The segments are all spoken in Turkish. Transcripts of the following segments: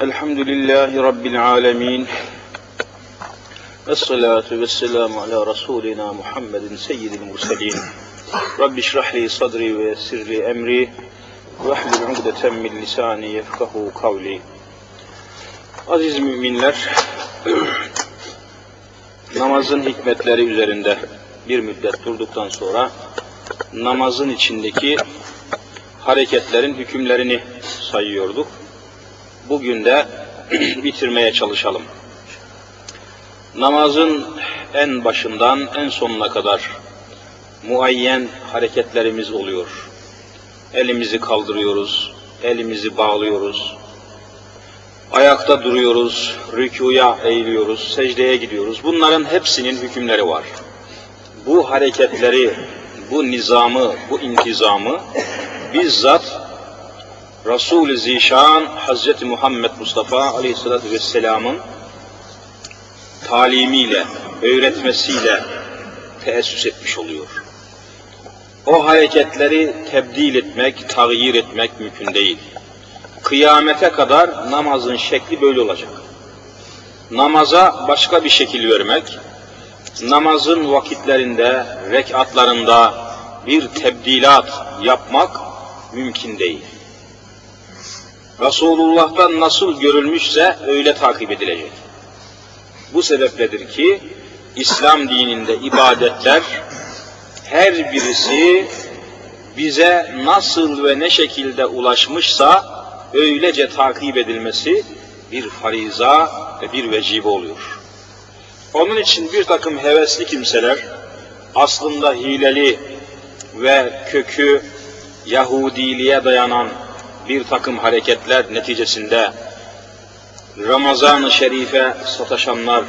Elhamdülillahi Rabbil alemin. Esselatu vesselamu ala Resulina Muhammedin seyyidil murselin. Rabbi şrahli sadri ve sirri emri. Ve ahlil ugdeten min lisani yefkahu kavli. Aziz müminler, namazın hikmetleri üzerinde bir müddet durduktan sonra namazın içindeki hareketlerin hükümlerini sayıyorduk Bugün de bitirmeye çalışalım. Namazın en başından en sonuna kadar muayyen hareketlerimiz oluyor. Elimizi kaldırıyoruz, elimizi bağlıyoruz, ayakta duruyoruz, rükuya eğiliyoruz, secdeye gidiyoruz. Bunların hepsinin hükümleri var. Bu hareketleri, bu nizamı, bu intizamı bizzat Resul-i Zişan Hazreti Muhammed Mustafa Aleyhisselatü Vesselam'ın talimiyle, öğretmesiyle teessüs etmiş oluyor. O hareketleri tebdil etmek, tağyir etmek mümkün değil. Kıyamete kadar namazın şekli böyle olacak. Namaza başka bir şekil vermek, namazın vakitlerinde, rekatlarında bir tebdilat yapmak mümkün değil. Resulullah'tan nasıl görülmüşse öyle takip edilecek. Bu sebepledir ki İslam dininde ibadetler her birisi bize nasıl ve ne şekilde ulaşmışsa öylece takip edilmesi bir fariza ve bir vecibe oluyor. Onun için bir takım hevesli kimseler aslında hileli ve kökü Yahudiliğe dayanan bir takım hareketler neticesinde Ramazan-ı Şerif'e sataşanlar,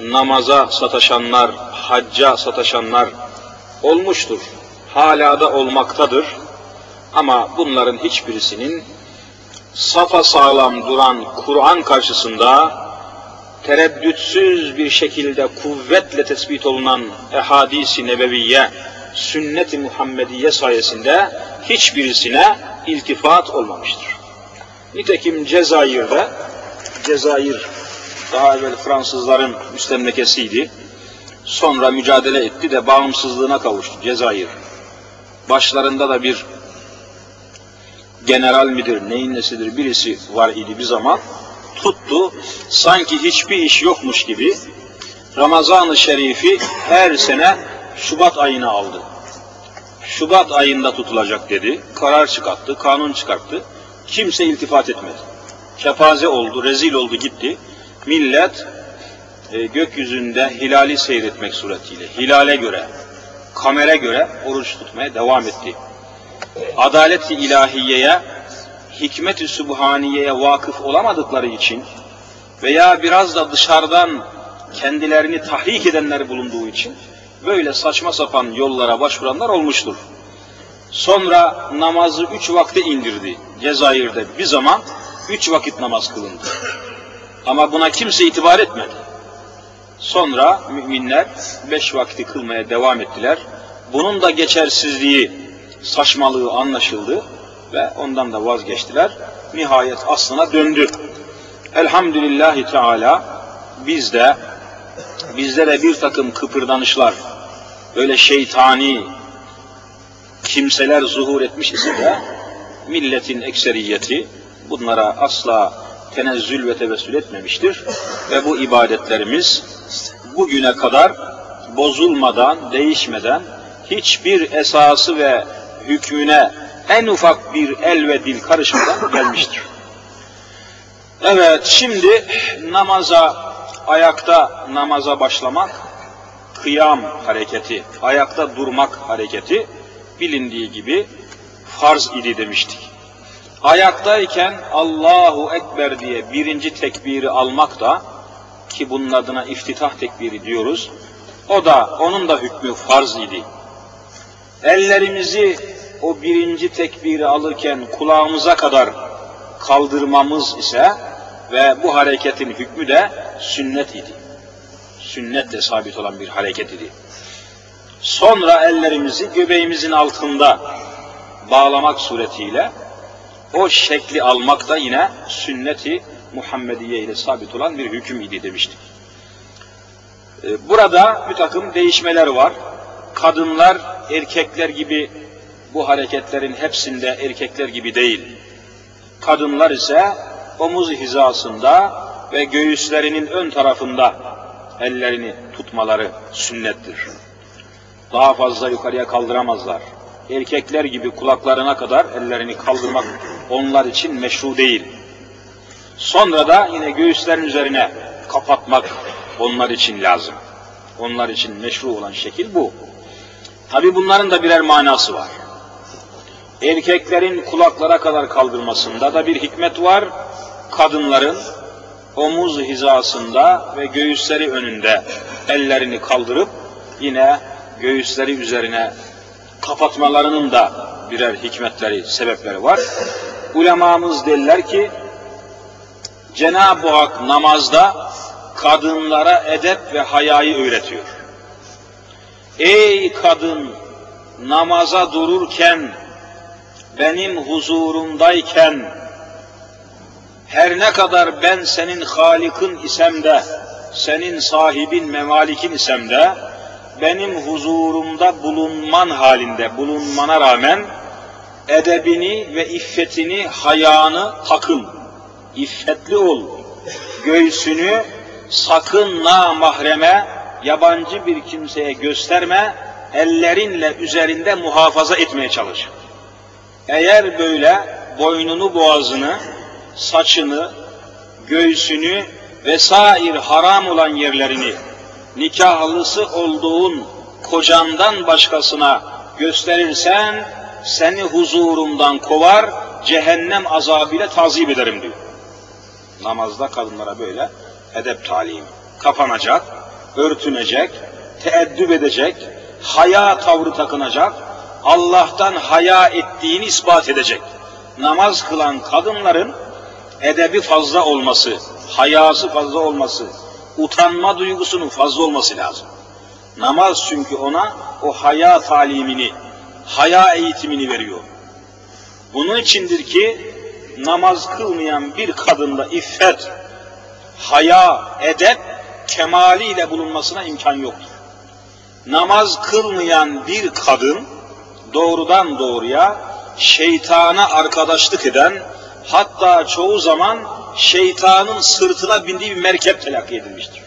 namaza sataşanlar, hacca sataşanlar olmuştur. Hala da olmaktadır. Ama bunların hiçbirisinin safa sağlam duran Kur'an karşısında tereddütsüz bir şekilde kuvvetle tespit olunan ehadisi nebeviye, sünnet-i Muhammediye sayesinde hiçbirisine iltifat olmamıştır. Nitekim Cezayir'de, Cezayir daha evvel Fransızların müstemlekesiydi. Sonra mücadele etti de bağımsızlığına kavuştu Cezayir. Başlarında da bir general midir, neyin nesidir birisi var idi bir zaman. Tuttu, sanki hiçbir iş yokmuş gibi Ramazan-ı Şerif'i her sene Şubat ayına aldı. Şubat ayında tutulacak dedi. Karar çıkarttı, kanun çıkarttı. Kimse iltifat etmedi. Kepaze oldu, rezil oldu gitti. Millet e, gökyüzünde hilali seyretmek suretiyle, hilale göre, kamere göre oruç tutmaya devam etti. Adalet-i ilahiyeye, hikmet-i sübhaniyeye vakıf olamadıkları için veya biraz da dışarıdan kendilerini tahrik edenler bulunduğu için böyle saçma sapan yollara başvuranlar olmuştur. Sonra namazı üç vakte indirdi Cezayir'de bir zaman üç vakit namaz kılındı. Ama buna kimse itibar etmedi. Sonra müminler beş vakti kılmaya devam ettiler. Bunun da geçersizliği, saçmalığı anlaşıldı ve ondan da vazgeçtiler. Nihayet aslına döndü. Elhamdülillahi Teala bizde bizde bir takım kıpırdanışlar, böyle şeytani kimseler zuhur etmiş ise de milletin ekseriyeti bunlara asla tenezzül ve tevessül etmemiştir. Ve bu ibadetlerimiz bugüne kadar bozulmadan, değişmeden hiçbir esası ve hükmüne en ufak bir el ve dil karışmadan gelmiştir. Evet, şimdi namaza, ayakta namaza başlamak, kıyam hareketi, ayakta durmak hareketi bilindiği gibi farz idi demiştik. Ayaktayken Allahu Ekber diye birinci tekbiri almak da ki bunun adına iftitah tekbiri diyoruz. O da onun da hükmü farz idi. Ellerimizi o birinci tekbiri alırken kulağımıza kadar kaldırmamız ise ve bu hareketin hükmü de sünnet idi. Sünnetle sabit olan bir hareket idi. Sonra ellerimizi göbeğimizin altında bağlamak suretiyle o şekli almak da yine sünneti Muhammediye ile sabit olan bir hüküm idi demiştik. Ee, burada bir takım değişmeler var. Kadınlar erkekler gibi bu hareketlerin hepsinde erkekler gibi değil. Kadınlar ise omuz hizasında ve göğüslerinin ön tarafında ellerini tutmaları sünnettir. Daha fazla yukarıya kaldıramazlar. Erkekler gibi kulaklarına kadar ellerini kaldırmak onlar için meşru değil. Sonra da yine göğüslerin üzerine kapatmak onlar için lazım. Onlar için meşru olan şekil bu. Tabi bunların da birer manası var. Erkeklerin kulaklara kadar kaldırmasında da bir hikmet var. Kadınların omuz hizasında ve göğüsleri önünde ellerini kaldırıp yine göğüsleri üzerine kapatmalarının da birer hikmetleri, sebepleri var. Ulemamız derler ki Cenab-ı Hak namazda kadınlara edep ve hayayı öğretiyor. Ey kadın namaza dururken benim huzurumdayken her ne kadar ben senin halikin isem de senin sahibin memalikin isem de benim huzurumda bulunman halinde bulunmana rağmen edebini ve iffetini, hayanı takın. İffetli ol. Göğsünü sakın na mahreme, yabancı bir kimseye gösterme, ellerinle üzerinde muhafaza etmeye çalış. Eğer böyle boynunu boğazını, saçını, göğsünü vesair haram olan yerlerini nikahlısı olduğun kocandan başkasına gösterirsen seni huzurumdan kovar, cehennem azabıyla tazip ederim diyor. Namazda kadınlara böyle edep talim. Kapanacak, örtünecek, teeddüp edecek, haya tavrı takınacak, Allah'tan haya ettiğini ispat edecek. Namaz kılan kadınların edebi fazla olması, hayası fazla olması, utanma duygusunun fazla olması lazım. Namaz çünkü ona o haya talimini, haya eğitimini veriyor. Bunun içindir ki namaz kılmayan bir kadında iffet, haya, edep kemaliyle bulunmasına imkan yoktur. Namaz kılmayan bir kadın doğrudan doğruya şeytana arkadaşlık eden, hatta çoğu zaman şeytanın sırtına bindiği bir merkep telakki edilmiştir.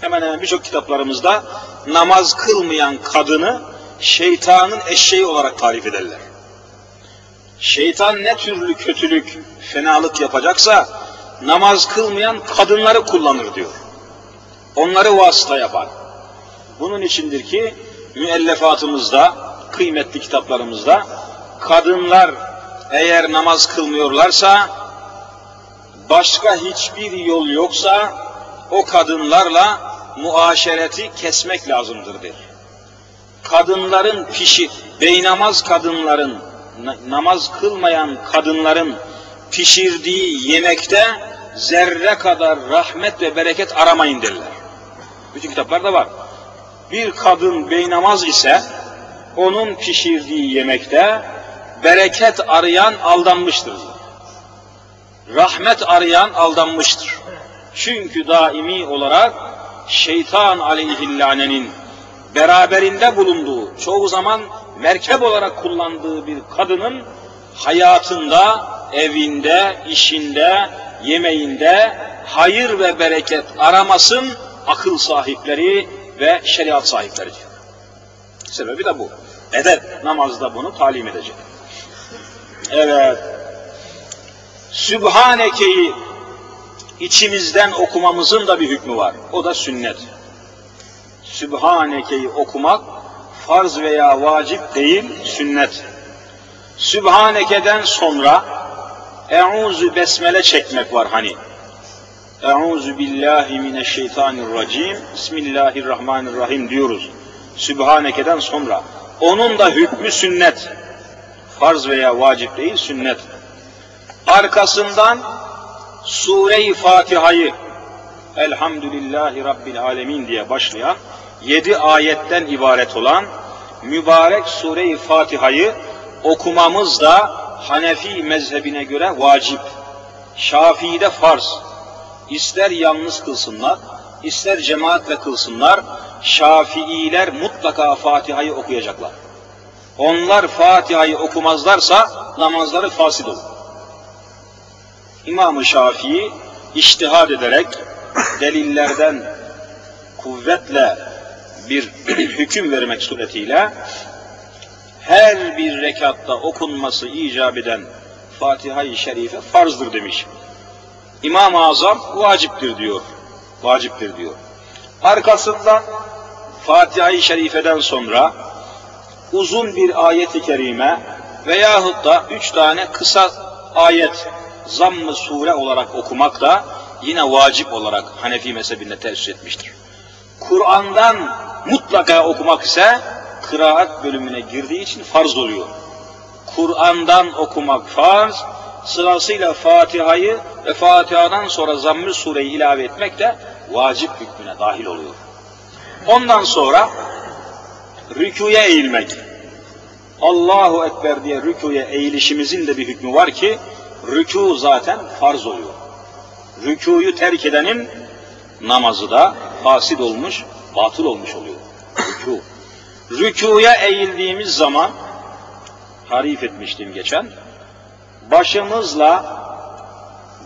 Hemen hemen birçok kitaplarımızda namaz kılmayan kadını şeytanın eşeği olarak tarif ederler. Şeytan ne türlü kötülük, fenalık yapacaksa namaz kılmayan kadınları kullanır diyor. Onları vasıta yapar. Bunun içindir ki müellefatımızda, kıymetli kitaplarımızda kadınlar eğer namaz kılmıyorlarsa başka hiçbir yol yoksa o kadınlarla muaşereti kesmek lazımdır der. Kadınların pişi, beynamaz kadınların, namaz kılmayan kadınların pişirdiği yemekte zerre kadar rahmet ve bereket aramayın derler. Bütün kitaplarda var. Bir kadın beynamaz ise onun pişirdiği yemekte bereket arayan aldanmıştır. Rahmet arayan aldanmıştır. Çünkü daimi olarak şeytan aleyhillanenin beraberinde bulunduğu, çoğu zaman merkep olarak kullandığı bir kadının hayatında, evinde, işinde, yemeğinde hayır ve bereket aramasın akıl sahipleri ve şeriat sahipleri diyor. Sebebi de bu. Edep namazda bunu talim edecek. Evet. Sübhaneke'yi içimizden okumamızın da bir hükmü var. O da sünnet. Sübhaneke'yi okumak farz veya vacip değil, sünnet. Sübhaneke'den sonra Euzu besmele çekmek var hani. Euzu billahi mineşşeytanirracim. Bismillahirrahmanirrahim diyoruz. Sübhaneke'den sonra. Onun da hükmü sünnet. Farz veya vacip değil, sünnet. Arkasından Sure-i Fatiha'yı Elhamdülillahi Rabbil Alemin diye başlayan yedi ayetten ibaret olan mübarek Sure-i Fatiha'yı okumamız da Hanefi mezhebine göre vacip. Şafii'de farz. ister yalnız kılsınlar, ister cemaatle kılsınlar, Şafiiler mutlaka Fatiha'yı okuyacaklar. Onlar Fatiha'yı okumazlarsa namazları fasid olur. İmam-ı Şafii iştihad ederek delillerden kuvvetle bir hüküm vermek suretiyle her bir rekatta okunması icap eden Fatiha-i Şerife farzdır demiş. İmam-ı Azam vaciptir diyor. Vaciptir diyor. Arkasından Fatiha-i Şerife'den sonra uzun bir ayet-i kerime veyahut da üç tane kısa ayet zamm-ı sure olarak okumak da yine vacip olarak Hanefi mezhebinde tesis etmiştir. Kur'an'dan mutlaka okumak ise kıraat bölümüne girdiği için farz oluyor. Kur'an'dan okumak farz, sırasıyla Fatiha'yı ve Fatiha'dan sonra zamm-ı sureyi ilave etmek de vacip hükmüne dahil oluyor. Ondan sonra rüküye eğilmek. Allahu Ekber diye rüküye eğilişimizin de bir hükmü var ki rükû zaten farz oluyor. Rükûyu terk edenin namazı da fasid olmuş, batıl olmuş oluyor. Rükû. Rükûya eğildiğimiz zaman tarif etmiştim geçen. Başımızla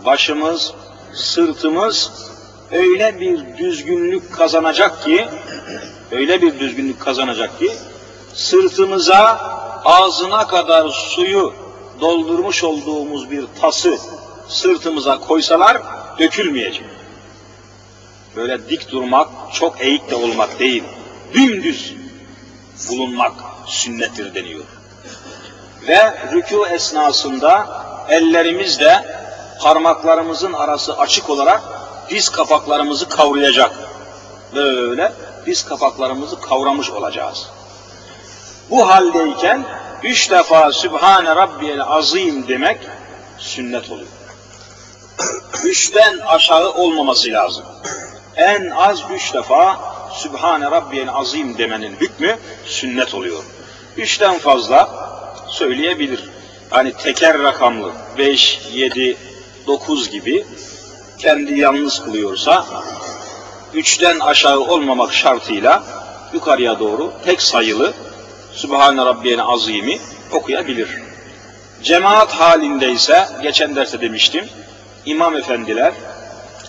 başımız, sırtımız öyle bir düzgünlük kazanacak ki öyle bir düzgünlük kazanacak ki sırtımıza ağzına kadar suyu doldurmuş olduğumuz bir tası sırtımıza koysalar dökülmeyecek. Böyle dik durmak, çok eğik de olmak değil, dümdüz bulunmak sünnettir deniyor. Ve rükû esnasında ellerimizle parmaklarımızın arası açık olarak diz kapaklarımızı kavrayacak. Böyle diz kapaklarımızı kavramış olacağız. Bu haldeyken üç defa Sübhane Rabbiyel Azim demek sünnet oluyor. Üçten aşağı olmaması lazım. En az üç defa Sübhane Rabbiyel Azim demenin hükmü sünnet oluyor. Üçten fazla söyleyebilir. Hani teker rakamlı beş, yedi, dokuz gibi kendi yalnız kılıyorsa üçten aşağı olmamak şartıyla yukarıya doğru tek sayılı Sübhane Rabbiyene Azim'i okuyabilir. Cemaat halindeyse, geçen derste demiştim, imam efendiler,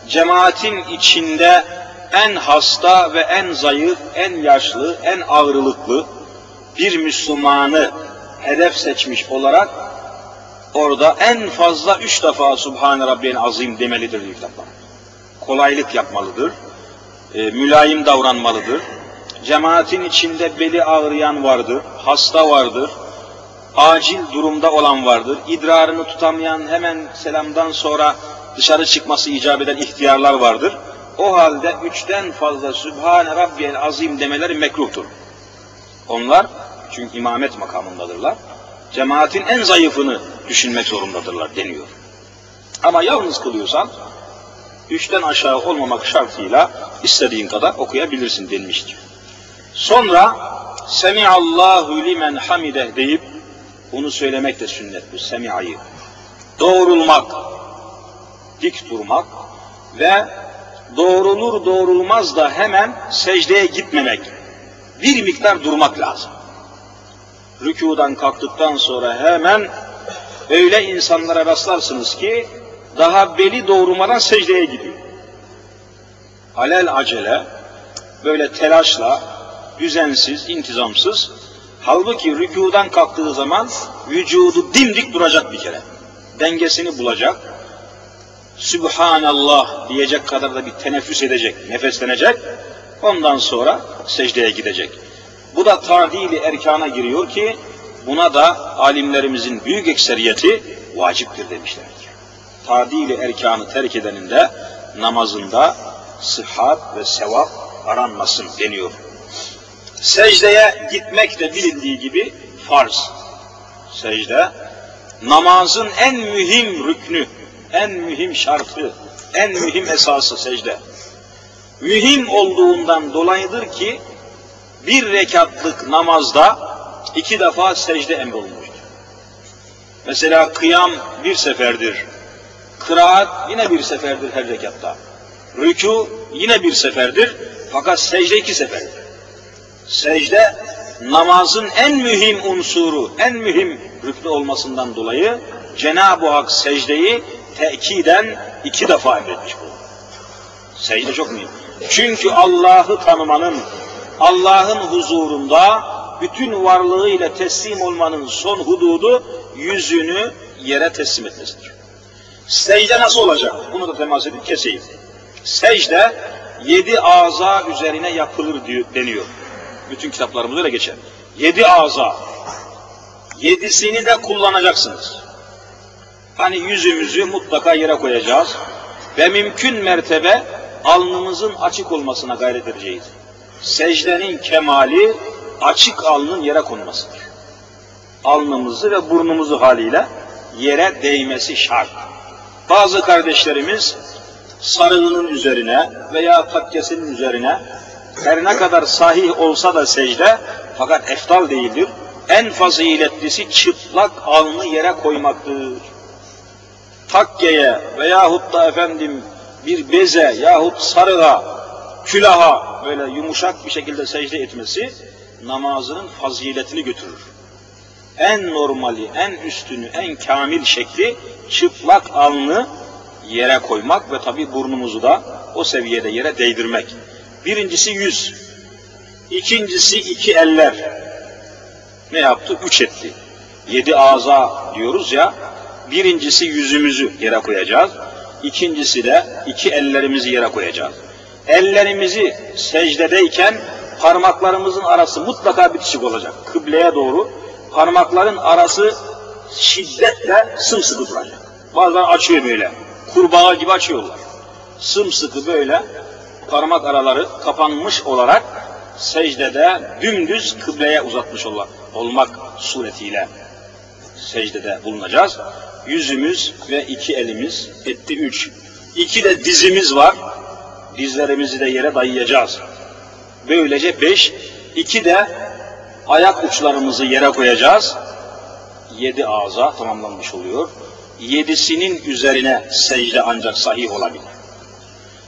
cemaatin içinde en hasta ve en zayıf, en yaşlı, en ağırlıklı bir Müslümanı hedef seçmiş olarak orada en fazla üç defa Subhane Rabbiyel Azim demelidir diyor kitaplar. Kolaylık yapmalıdır, e, mülayim davranmalıdır, Cemaatin içinde beli ağrıyan vardır, hasta vardır, acil durumda olan vardır, idrarını tutamayan hemen selamdan sonra dışarı çıkması icap eden ihtiyarlar vardır. O halde üçten fazla Sübhane Rabbiyel Azim demeleri mekruhtur. Onlar çünkü imamet makamındadırlar. Cemaatin en zayıfını düşünmek zorundadırlar deniyor. Ama yalnız kılıyorsan üçten aşağı olmamak şartıyla istediğin kadar okuyabilirsin denmiştir. Sonra Semiallahu limen hamide deyip bunu söylemek de sünnet bu semiayı. Doğrulmak, dik durmak ve doğrulur doğrulmaz da hemen secdeye gitmemek. Bir miktar durmak lazım. Rükudan kalktıktan sonra hemen öyle insanlara rastlarsınız ki daha beli doğurmadan secdeye gidiyor. Alel acele böyle telaşla düzensiz, intizamsız. Halbuki rükudan kalktığı zaman vücudu dimdik duracak bir kere. Dengesini bulacak. Sübhanallah diyecek kadar da bir teneffüs edecek, nefeslenecek. Ondan sonra secdeye gidecek. Bu da tadili erkana giriyor ki buna da alimlerimizin büyük ekseriyeti vaciptir demişlerdir. Tadili erkanı terk edenin de namazında sıhhat ve sevap aranmasın deniyor. Secdeye gitmek de bilindiği gibi farz. Secde, namazın en mühim rüknü, en mühim şartı, en mühim esası secde. Mühim olduğundan dolayıdır ki, bir rekatlık namazda iki defa secde emrolunmuştur. Mesela kıyam bir seferdir. Kıraat yine bir seferdir her rekatta. Rükû yine bir seferdir fakat secde iki seferdir. Secde namazın en mühim unsuru, en mühim rüknü olmasından dolayı Cenab-ı Hak secdeyi tekiden iki defa emretmiş bu. Secde çok mühim. Çünkü Allah'ı tanımanın, Allah'ın huzurunda bütün varlığıyla teslim olmanın son hududu yüzünü yere teslim etmesidir. Secde nasıl olacak? Bunu da temas edip keseyim. Secde yedi aza üzerine yapılır diyor, deniyor. Bütün kitaplarımızda öyle geçer. Yedi aza. Yedisini de kullanacaksınız. Hani yüzümüzü mutlaka yere koyacağız ve mümkün mertebe alnımızın açık olmasına gayret edeceğiz. Secdenin kemali açık alnın yere konmasıdır. Alnımızı ve burnumuzu haliyle yere değmesi şart. Bazı kardeşlerimiz sarığının üzerine veya takkesinin üzerine her ne kadar sahih olsa da secde fakat eftal değildir. En faziletlisi çıplak alnı yere koymaktır. Takkeye veyahut da efendim bir beze yahut sarığa, külaha böyle yumuşak bir şekilde secde etmesi namazının faziletini götürür. En normali, en üstünü, en kamil şekli çıplak alnı yere koymak ve tabi burnumuzu da o seviyede yere değdirmek. Birincisi yüz, ikincisi iki eller. Ne yaptı? Üç etti. Yedi ağza diyoruz ya, birincisi yüzümüzü yere koyacağız, ikincisi de iki ellerimizi yere koyacağız. Ellerimizi secdedeyken parmaklarımızın arası mutlaka bitişik olacak. Kıbleye doğru parmakların arası şiddetle sımsıkı duracak. Bazen açıyor böyle. Kurbağa gibi açıyorlar. Sımsıkı böyle parmak araları kapanmış olarak secdede dümdüz kıbleye uzatmış olmak suretiyle secdede bulunacağız. Yüzümüz ve iki elimiz etti üç. İki de dizimiz var. Dizlerimizi de yere dayayacağız. Böylece beş. İki de ayak uçlarımızı yere koyacağız. Yedi ağza tamamlanmış oluyor. Yedisinin üzerine secde ancak sahih olabilir.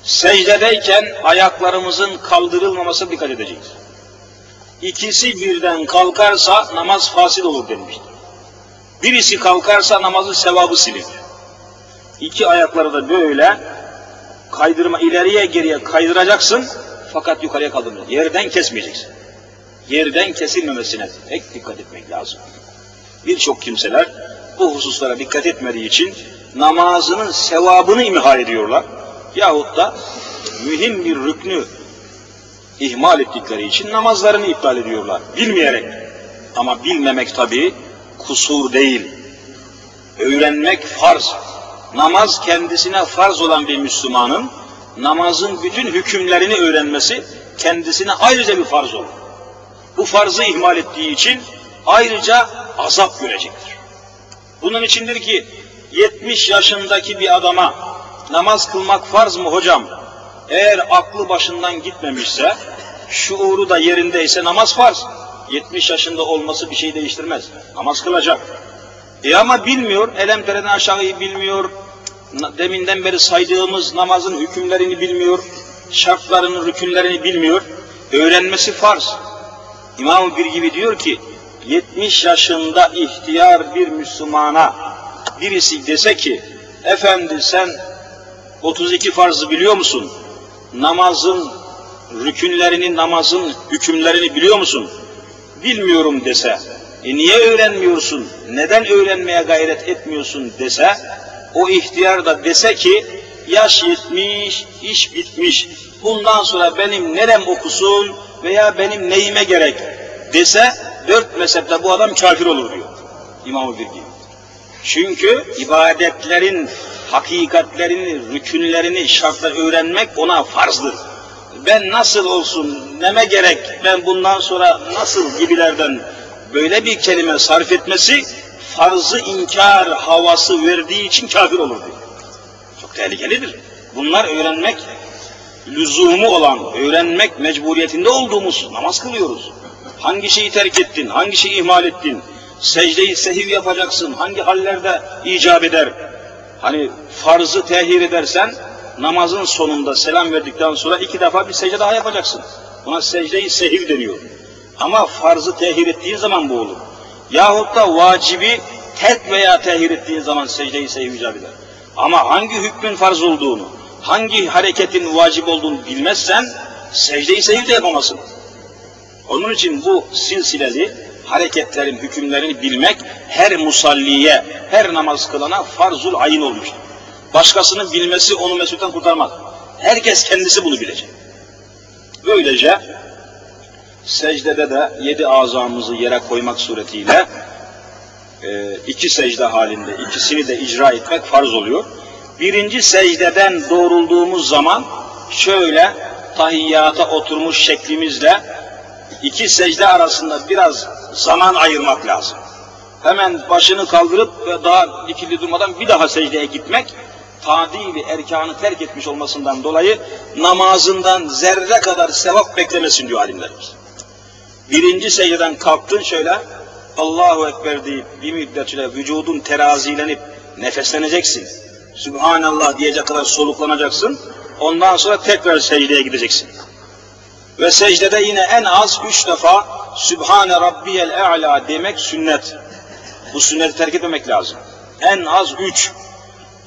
Secdedeyken ayaklarımızın kaldırılmaması dikkat edeceğiz. İkisi birden kalkarsa namaz fasit olur denmiştir. Birisi kalkarsa namazın sevabı silinir. İki ayakları da böyle kaydırma ileriye geriye kaydıracaksın fakat yukarıya kaldırmayacaksın. Yerden kesmeyeceksin. Yerden kesilmemesine pek dikkat etmek lazım. Birçok kimseler bu hususlara dikkat etmediği için namazının sevabını imha ediyorlar. Yahut da mühim bir rüknü ihmal ettikleri için namazlarını iptal ediyorlar. Bilmeyerek. Ama bilmemek tabii kusur değil. Öğrenmek farz. Namaz kendisine farz olan bir Müslümanın namazın bütün hükümlerini öğrenmesi kendisine ayrıca bir farz olur. Bu farzı ihmal ettiği için ayrıca azap görecektir. Bunun içindir ki 70 yaşındaki bir adama namaz kılmak farz mı hocam? Eğer aklı başından gitmemişse, şuuru da yerindeyse namaz farz. 70 yaşında olması bir şey değiştirmez. Namaz kılacak. E ama bilmiyor, elemtereden aşağıyı bilmiyor, deminden beri saydığımız namazın hükümlerini bilmiyor, şartlarını, rükünlerini bilmiyor. Öğrenmesi farz. İmam bir gibi diyor ki, 70 yaşında ihtiyar bir Müslümana birisi dese ki, efendi sen 32 farzı biliyor musun? Namazın rükünlerini, namazın hükümlerini biliyor musun? Bilmiyorum dese, e niye öğrenmiyorsun, neden öğrenmeye gayret etmiyorsun dese, o ihtiyar da dese ki, yaş yetmiş, iş bitmiş, bundan sonra benim nerem okusun veya benim neyime gerek dese, dört mezhepte bu adam kafir olur diyor İmam-ı Birgi. Çünkü ibadetlerin hakikatlerini, rükünlerini, şartları öğrenmek ona farzdır. Ben nasıl olsun, neme gerek, ben bundan sonra nasıl gibilerden böyle bir kelime sarf etmesi farzı inkar havası verdiği için kafir olur diyor. Çok tehlikelidir. Bunlar öğrenmek lüzumu olan, öğrenmek mecburiyetinde olduğumuz namaz kılıyoruz. Hangi şeyi terk ettin, hangi şeyi ihmal ettin, secdeyi sehiv yapacaksın, hangi hallerde icap eder, Hani farzı tehir edersen namazın sonunda selam verdikten sonra iki defa bir secde daha yapacaksın. Buna secde-i sehiv deniyor. Ama farzı tehir ettiğin zaman bu olur. Yahut da vacibi terk veya tehir ettiğin zaman secde-i sehiv icap eder. Ama hangi hükmün farz olduğunu, hangi hareketin vacip olduğunu bilmezsen secde-i de yapamazsın. Onun için bu silsileli hareketlerin hükümlerini bilmek her musalliye, her namaz kılana farzul ayın olmuştur. Başkasının bilmesi onu mesulden kurtarmaz. Herkes kendisi bunu bilecek. Böylece secdede de yedi azamızı yere koymak suretiyle e, iki secde halinde ikisini de icra etmek farz oluyor. Birinci secdeden doğrulduğumuz zaman şöyle tahiyyata oturmuş şeklimizle iki secde arasında biraz zaman ayırmak lazım. Hemen başını kaldırıp ve daha dikili durmadan bir daha secdeye gitmek tadili erkanı terk etmiş olmasından dolayı namazından zerre kadar sevap beklemesin diyor alimlerimiz. Birinci secdeden kalktın şöyle Allahu Ekber deyip bir müddet süre vücudun terazilenip nefesleneceksin. Sübhanallah diyecek kadar soluklanacaksın. Ondan sonra tekrar secdeye gideceksin. Ve secdede yine en az üç defa Sübhane Rabbiyel E'la demek sünnet. Bu sünneti terk etmemek lazım. En az üç.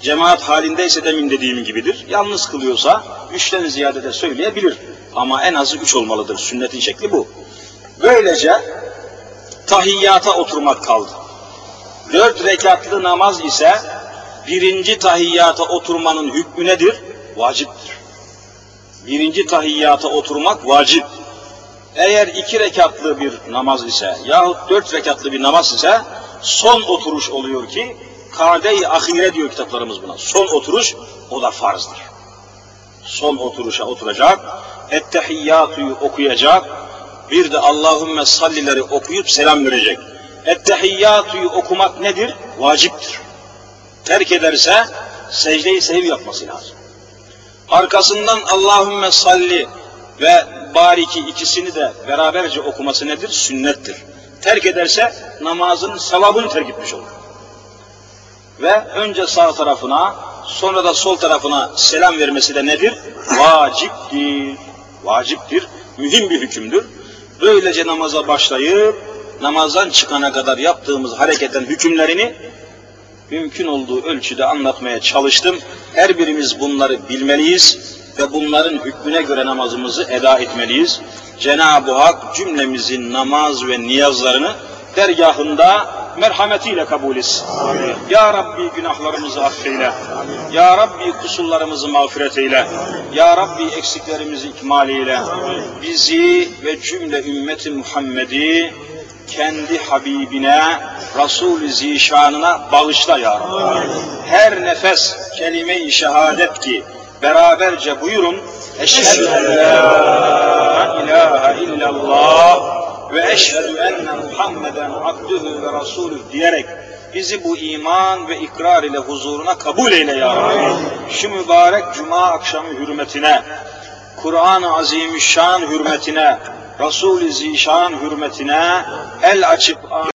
Cemaat halindeyse demin dediğim gibidir. Yalnız kılıyorsa üçten ziyade de söyleyebilir. Ama en azı üç olmalıdır. Sünnetin şekli bu. Böylece tahiyyata oturmak kaldı. Dört rekatlı namaz ise birinci tahiyyata oturmanın hükmü nedir? Vaciptir. Birinci tahiyyata oturmak vacip. Eğer iki rekatlı bir namaz ise yahut dört rekatlı bir namaz ise son oturuş oluyor ki kade-i ahire diyor kitaplarımız buna. Son oturuş o da farzdır. Son oturuşa oturacak, ettehiyyatü'yü okuyacak, bir de Allahümme sallileri okuyup selam verecek. Ettehiyyatü'yü okumak nedir? Vaciptir. Terk ederse secde-i sehiv yapması lazım. Arkasından Allahümme salli ve bariki ikisini de beraberce okuması nedir? Sünnettir. Terk ederse namazın sevabını terk etmiş olur. Ve önce sağ tarafına sonra da sol tarafına selam vermesi de nedir? Vaciptir. Vaciptir. Mühim bir hükümdür. Böylece namaza başlayıp namazdan çıkana kadar yaptığımız hareketin hükümlerini mümkün olduğu ölçüde anlatmaya çalıştım. Her birimiz bunları bilmeliyiz ve bunların hükmüne göre namazımızı eda etmeliyiz. Cenab-ı Hak cümlemizin namaz ve niyazlarını dergahında merhametiyle kabul etsin. Amin. Ya Rabbi günahlarımızı affeyle. Amin. Ya Rabbi kusurlarımızı mağfiret eyle. Ya Rabbi eksiklerimizi ikmal eyle. Amin. Bizi ve cümle ümmeti Muhammed'i kendi Habibine, Resul-i Zişanına bağışla ya Rabbi. Her nefes kelime-i şehadet ki beraberce buyurun. Eşhedü en la ilahe illallah ve eşhedü enne Muhammeden abdühü ve rasulü diyerek bizi bu iman ve ikrar ile huzuruna kabul eyle ya Rabbi. Şu mübarek cuma akşamı hürmetine, Kur'an-ı Azimüşşan hürmetine, Resul-i Zişan hürmetine el açıp